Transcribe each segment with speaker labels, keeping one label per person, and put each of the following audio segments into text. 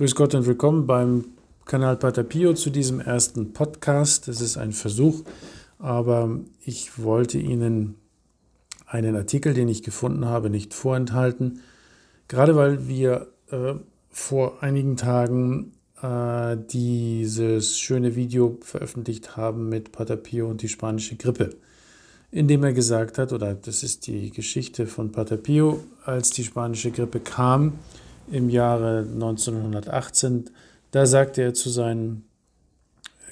Speaker 1: Grüß Gott und willkommen beim Kanal Pater Pio zu diesem ersten Podcast. Das ist ein Versuch, aber ich wollte Ihnen einen Artikel, den ich gefunden habe, nicht vorenthalten. Gerade weil wir äh, vor einigen Tagen äh, dieses schöne Video veröffentlicht haben mit Pater Pio und die spanische Grippe, in dem er gesagt hat, oder das ist die Geschichte von Pater Pio, als die spanische Grippe kam, im Jahre 1918. Da sagte er zu seinen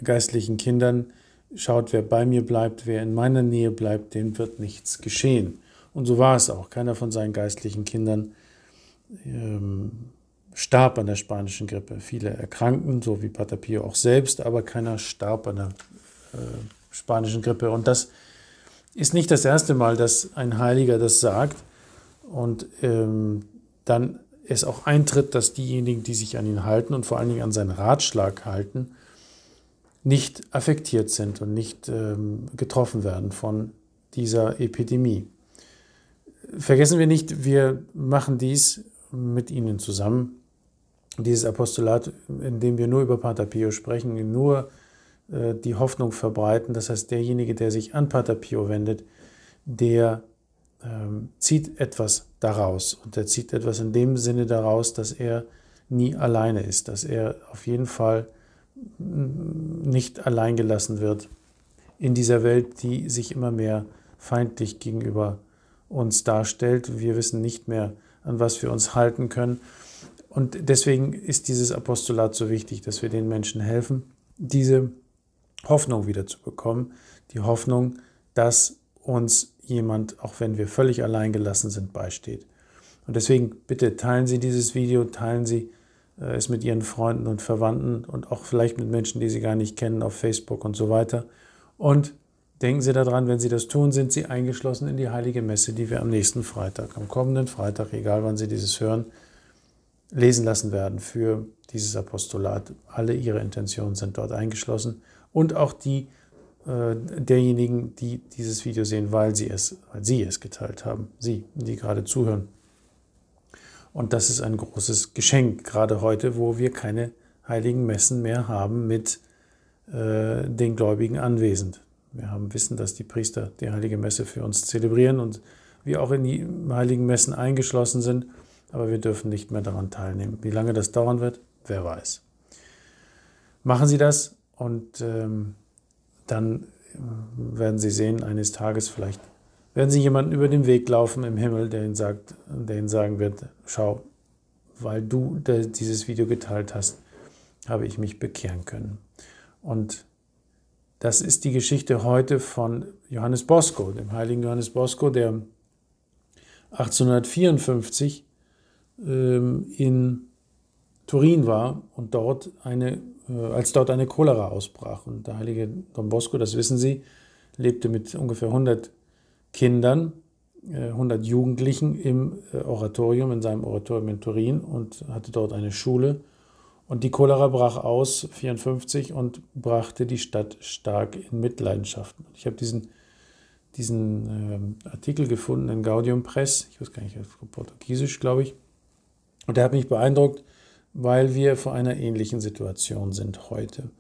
Speaker 1: geistlichen Kindern, schaut, wer bei mir bleibt, wer in meiner Nähe bleibt, dem wird nichts geschehen. Und so war es auch. Keiner von seinen geistlichen Kindern ähm, starb an der spanischen Grippe. Viele erkrankten, so wie Pater Pio auch selbst, aber keiner starb an der äh, spanischen Grippe. Und das ist nicht das erste Mal, dass ein Heiliger das sagt. Und ähm, dann es auch eintritt, dass diejenigen, die sich an ihn halten und vor allen Dingen an seinen Ratschlag halten, nicht affektiert sind und nicht ähm, getroffen werden von dieser Epidemie. Vergessen wir nicht, wir machen dies mit Ihnen zusammen. Dieses Apostolat, in dem wir nur über Pater Pio sprechen, nur äh, die Hoffnung verbreiten. Das heißt, derjenige, der sich an Pater Pio wendet, der ähm, zieht etwas daraus. Und er zieht etwas in dem Sinne daraus, dass er nie alleine ist, dass er auf jeden Fall nicht allein gelassen wird in dieser Welt, die sich immer mehr feindlich gegenüber uns darstellt. Wir wissen nicht mehr, an was wir uns halten können. Und deswegen ist dieses Apostolat so wichtig, dass wir den Menschen helfen, diese Hoffnung wieder zu bekommen. Die Hoffnung, dass uns jemand, auch wenn wir völlig allein gelassen sind, beisteht. Und deswegen bitte teilen Sie dieses Video, teilen Sie äh, es mit Ihren Freunden und Verwandten und auch vielleicht mit Menschen, die Sie gar nicht kennen, auf Facebook und so weiter. Und denken Sie daran, wenn Sie das tun, sind Sie eingeschlossen in die heilige Messe, die wir am nächsten Freitag, am kommenden Freitag, egal wann Sie dieses hören, lesen lassen werden für dieses Apostolat. Alle Ihre Intentionen sind dort eingeschlossen und auch die äh, derjenigen, die dieses Video sehen, weil sie es, weil sie es geteilt haben, sie, die gerade zuhören. Und das ist ein großes Geschenk, gerade heute, wo wir keine heiligen Messen mehr haben mit äh, den Gläubigen anwesend. Wir haben wissen, dass die Priester die heilige Messe für uns zelebrieren und wir auch in die heiligen Messen eingeschlossen sind, aber wir dürfen nicht mehr daran teilnehmen. Wie lange das dauern wird, wer weiß. Machen Sie das und ähm, dann werden Sie sehen, eines Tages vielleicht werden Sie jemanden über den Weg laufen im Himmel, der Ihnen, sagt, der Ihnen sagen wird, schau, weil du dieses Video geteilt hast, habe ich mich bekehren können. Und das ist die Geschichte heute von Johannes Bosco, dem heiligen Johannes Bosco, der 1854 ähm, in Turin war und dort eine äh, als dort eine Cholera ausbrach. Und der heilige Don Bosco, das wissen Sie, lebte mit ungefähr 100 Kindern, 100 äh, Jugendlichen im äh, Oratorium, in seinem Oratorium in Turin und hatte dort eine Schule. Und die Cholera brach aus, 54, und brachte die Stadt stark in Mitleidenschaften. Ich habe diesen, diesen äh, Artikel gefunden in Gaudium Press, ich weiß gar nicht, Portugiesisch, glaube ich. Und der hat mich beeindruckt, weil wir vor einer ähnlichen Situation sind heute.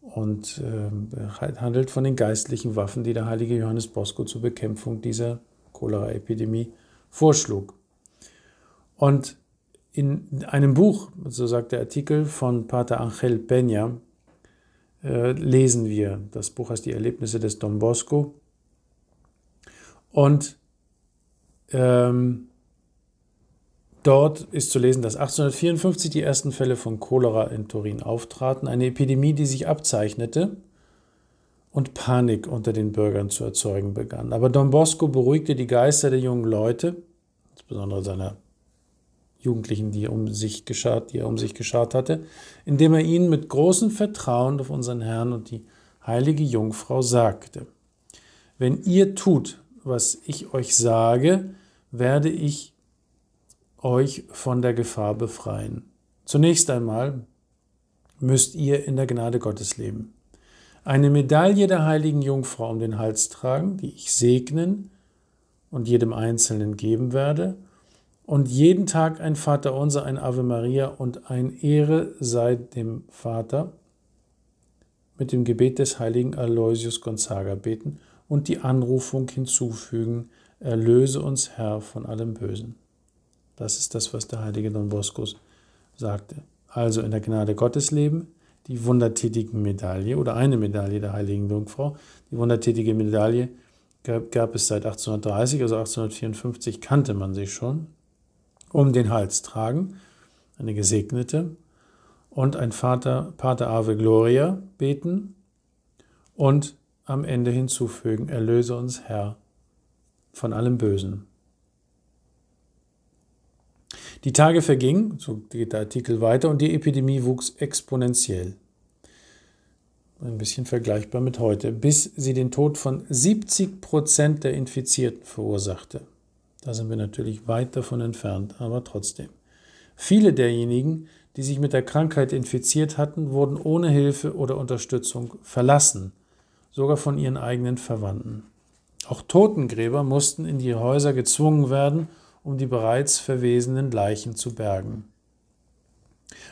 Speaker 1: Und äh, handelt von den geistlichen Waffen, die der heilige Johannes Bosco zur Bekämpfung dieser Cholera-Epidemie vorschlug. Und in einem Buch, so sagt der Artikel von Pater Angel Peña, äh, lesen wir, das Buch heißt Die Erlebnisse des Don Bosco. Und ähm, Dort ist zu lesen, dass 1854 die ersten Fälle von Cholera in Turin auftraten, eine Epidemie, die sich abzeichnete und Panik unter den Bürgern zu erzeugen begann. Aber Don Bosco beruhigte die Geister der jungen Leute, insbesondere seiner Jugendlichen, die er um sich geschart, die er um sich geschart hatte, indem er ihnen mit großem Vertrauen auf unseren Herrn und die heilige Jungfrau sagte: Wenn ihr tut, was ich euch sage, werde ich euch von der Gefahr befreien. Zunächst einmal müsst ihr in der Gnade Gottes leben. Eine Medaille der heiligen Jungfrau um den Hals tragen, die ich segnen und jedem Einzelnen geben werde. und jeden Tag ein Vater unser, ein Ave Maria und ein Ehre sei dem Vater mit dem Gebet des heiligen Aloysius Gonzaga beten und die Anrufung hinzufügen, erlöse uns Herr von allem Bösen. Das ist das, was der heilige Don Bosco sagte. Also in der Gnade Gottes leben, die wundertätigen Medaille oder eine Medaille der heiligen Jungfrau. Die wundertätige Medaille gab, gab es seit 1830, also 1854 kannte man sie schon. Um den Hals tragen, eine gesegnete, und ein Vater, Pater Ave Gloria beten und am Ende hinzufügen, erlöse uns Herr von allem Bösen. Die Tage vergingen, so geht der Artikel weiter, und die Epidemie wuchs exponentiell. Ein bisschen vergleichbar mit heute, bis sie den Tod von 70 Prozent der Infizierten verursachte. Da sind wir natürlich weit davon entfernt, aber trotzdem. Viele derjenigen, die sich mit der Krankheit infiziert hatten, wurden ohne Hilfe oder Unterstützung verlassen, sogar von ihren eigenen Verwandten. Auch Totengräber mussten in die Häuser gezwungen werden, um die bereits verwesenen Leichen zu bergen.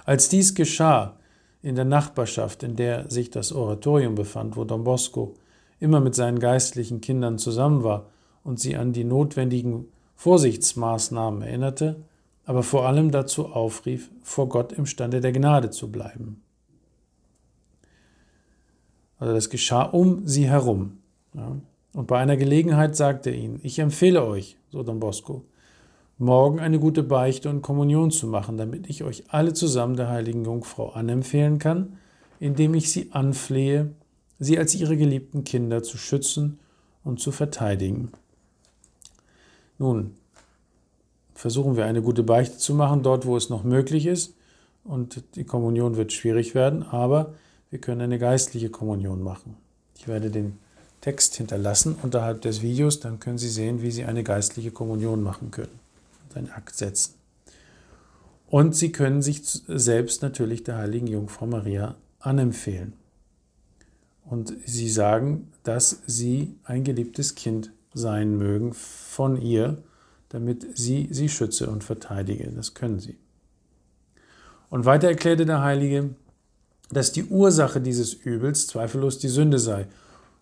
Speaker 1: Als dies geschah, in der Nachbarschaft, in der sich das Oratorium befand, wo Don Bosco immer mit seinen geistlichen Kindern zusammen war und sie an die notwendigen Vorsichtsmaßnahmen erinnerte, aber vor allem dazu aufrief, vor Gott im Stande der Gnade zu bleiben. Also das geschah um sie herum. Ja. Und bei einer Gelegenheit sagte er ihnen, ich empfehle euch, so Don Bosco, morgen eine gute Beichte und Kommunion zu machen, damit ich euch alle zusammen der heiligen Jungfrau anempfehlen kann, indem ich sie anflehe, sie als ihre geliebten Kinder zu schützen und zu verteidigen. Nun, versuchen wir eine gute Beichte zu machen, dort wo es noch möglich ist. Und die Kommunion wird schwierig werden, aber wir können eine geistliche Kommunion machen. Ich werde den Text hinterlassen unterhalb des Videos, dann können Sie sehen, wie Sie eine geistliche Kommunion machen können einen Akt setzen. Und Sie können sich selbst natürlich der heiligen Jungfrau Maria anempfehlen. Und Sie sagen, dass Sie ein geliebtes Kind sein mögen von ihr damit sie sie schütze und verteidige. Das können sie. Und weiter erklärte der Heilige, dass die Ursache dieses Übels zweifellos die Sünde sei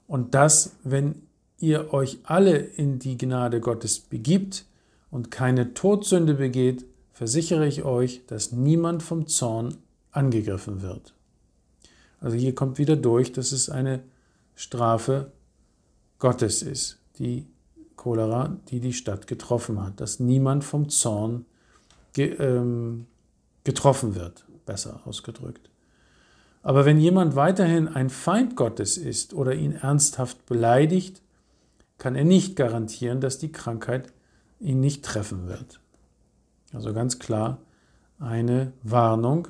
Speaker 1: und dass, wenn ihr euch alle in die Gnade Gottes begibt und keine Todsünde begeht, versichere ich euch, dass niemand vom Zorn angegriffen wird. Also hier kommt wieder durch, dass es eine Strafe Gottes ist, die Cholera, die die Stadt getroffen hat, dass niemand vom Zorn ge, ähm, getroffen wird, besser ausgedrückt. Aber wenn jemand weiterhin ein Feind Gottes ist oder ihn ernsthaft beleidigt, kann er nicht garantieren, dass die Krankheit ihn nicht treffen wird. Also ganz klar eine Warnung,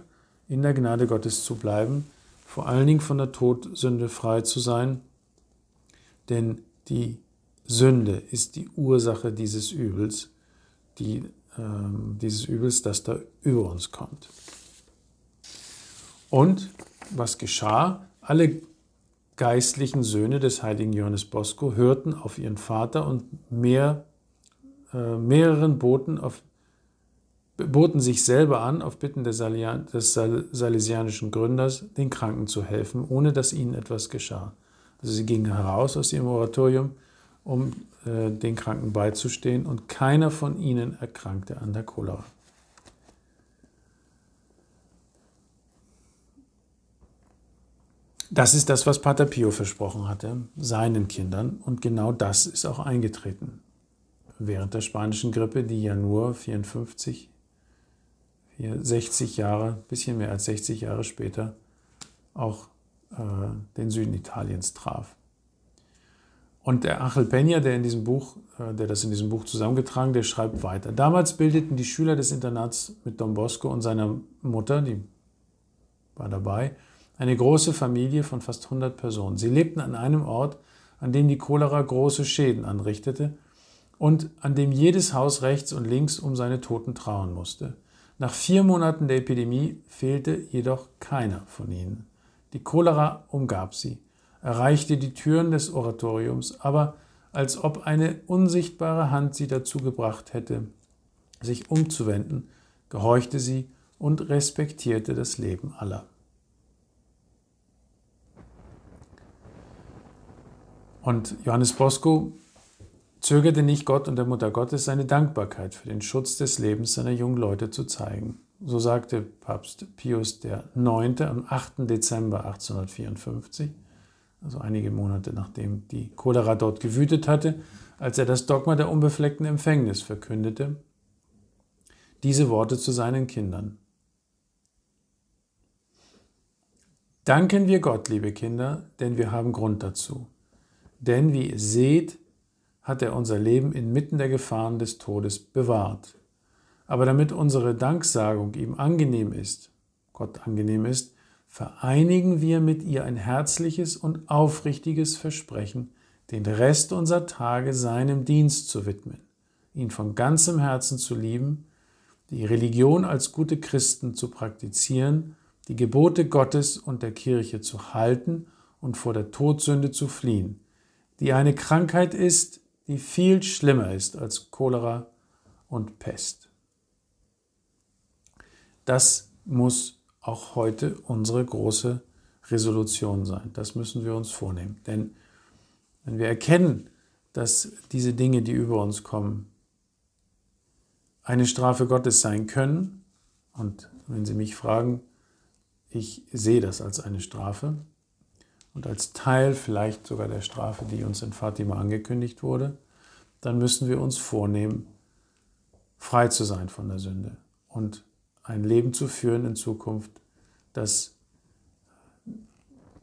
Speaker 1: in der Gnade Gottes zu bleiben, vor allen Dingen von der Todsünde frei zu sein, denn die Sünde ist die Ursache dieses Übels, die, äh, dieses Übels, das da über uns kommt. Und was geschah? Alle geistlichen Söhne des heiligen Johannes Bosco hörten auf ihren Vater und mehr, äh, mehreren boten, auf, boten sich selber an, auf Bitten des, Salian, des salesianischen Gründers, den Kranken zu helfen, ohne dass ihnen etwas geschah. Also sie gingen heraus aus ihrem Oratorium um äh, den Kranken beizustehen und keiner von ihnen erkrankte an der Cholera. Das ist das, was Pater Pio versprochen hatte, seinen Kindern, und genau das ist auch eingetreten. Während der spanischen Grippe, die ja nur 54, 60 Jahre, bisschen mehr als 60 Jahre später auch äh, den Süden Italiens traf. Und der Achel Peña, der in diesem Buch, äh, der das in diesem Buch zusammengetragen, der schreibt weiter. Damals bildeten die Schüler des Internats mit Don Bosco und seiner Mutter, die war dabei, eine große Familie von fast 100 Personen. Sie lebten an einem Ort, an dem die Cholera große Schäden anrichtete und an dem jedes Haus rechts und links um seine Toten trauern musste. Nach vier Monaten der Epidemie fehlte jedoch keiner von ihnen. Die Cholera umgab sie erreichte die Türen des Oratoriums, aber als ob eine unsichtbare Hand sie dazu gebracht hätte, sich umzuwenden, gehorchte sie und respektierte das Leben aller. Und Johannes Bosco zögerte nicht, Gott und der Mutter Gottes seine Dankbarkeit für den Schutz des Lebens seiner jungen Leute zu zeigen. So sagte Papst Pius IX. am 8. Dezember 1854, also einige Monate nachdem die Cholera dort gewütet hatte, als er das Dogma der unbefleckten Empfängnis verkündete, diese Worte zu seinen Kindern. Danken wir Gott, liebe Kinder, denn wir haben Grund dazu. Denn wie ihr seht, hat er unser Leben inmitten der Gefahren des Todes bewahrt. Aber damit unsere Danksagung ihm angenehm ist, Gott angenehm ist, vereinigen wir mit ihr ein herzliches und aufrichtiges Versprechen, den Rest unserer Tage seinem Dienst zu widmen, ihn von ganzem Herzen zu lieben, die Religion als gute Christen zu praktizieren, die Gebote Gottes und der Kirche zu halten und vor der Todsünde zu fliehen, die eine Krankheit ist, die viel schlimmer ist als Cholera und Pest. Das muss auch heute unsere große Resolution sein. Das müssen wir uns vornehmen. Denn wenn wir erkennen, dass diese Dinge, die über uns kommen, eine Strafe Gottes sein können, und wenn Sie mich fragen, ich sehe das als eine Strafe, und als Teil vielleicht sogar der Strafe, die uns in Fatima angekündigt wurde, dann müssen wir uns vornehmen, frei zu sein von der Sünde und ein Leben zu führen in Zukunft, das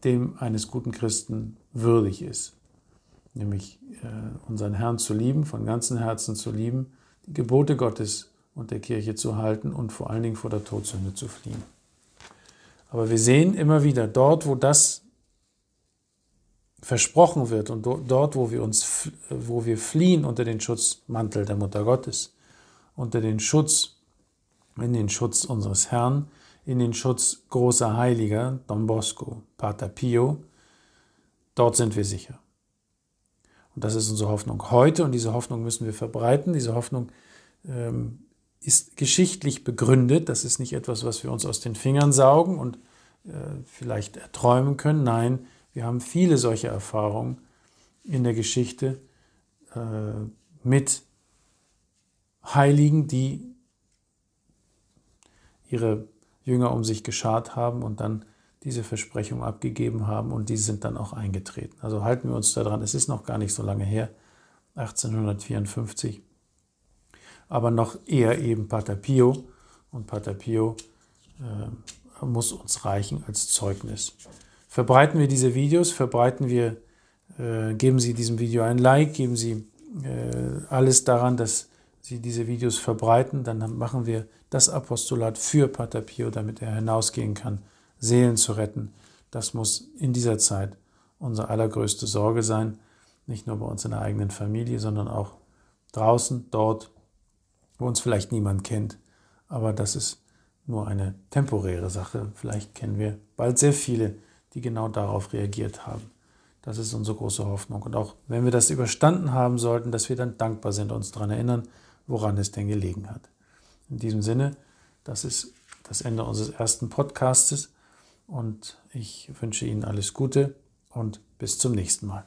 Speaker 1: dem eines guten Christen würdig ist, nämlich äh, unseren Herrn zu lieben, von ganzem Herzen zu lieben, die Gebote Gottes und der Kirche zu halten und vor allen Dingen vor der Todsünde zu fliehen. Aber wir sehen immer wieder, dort, wo das versprochen wird und dort, wo wir uns, wo wir fliehen unter den Schutzmantel der Mutter Gottes, unter den Schutz, in den Schutz unseres Herrn, in den Schutz großer Heiliger, Don Bosco, Pater Pio, dort sind wir sicher. Und das ist unsere Hoffnung heute und diese Hoffnung müssen wir verbreiten. Diese Hoffnung ähm, ist geschichtlich begründet. Das ist nicht etwas, was wir uns aus den Fingern saugen und äh, vielleicht erträumen können. Nein, wir haben viele solche Erfahrungen in der Geschichte äh, mit Heiligen, die ihre Jünger um sich geschart haben und dann diese Versprechung abgegeben haben und die sind dann auch eingetreten. Also halten wir uns daran, es ist noch gar nicht so lange her, 1854, aber noch eher eben Pater Pio. Und Pater Pio äh, muss uns reichen als Zeugnis verbreiten wir diese Videos, verbreiten wir, äh, geben Sie diesem Video ein Like, geben Sie äh, alles daran, dass Sie diese Videos verbreiten, dann machen wir das Apostolat für Pater Pio, damit er hinausgehen kann, Seelen zu retten. Das muss in dieser Zeit unsere allergrößte Sorge sein, nicht nur bei uns in der eigenen Familie, sondern auch draußen, dort, wo uns vielleicht niemand kennt. Aber das ist nur eine temporäre Sache. Vielleicht kennen wir bald sehr viele, die genau darauf reagiert haben. Das ist unsere große Hoffnung. Und auch wenn wir das überstanden haben sollten, dass wir dann dankbar sind, uns daran erinnern, woran es denn gelegen hat. In diesem Sinne, das ist das Ende unseres ersten Podcastes und ich wünsche Ihnen alles Gute und bis zum nächsten Mal.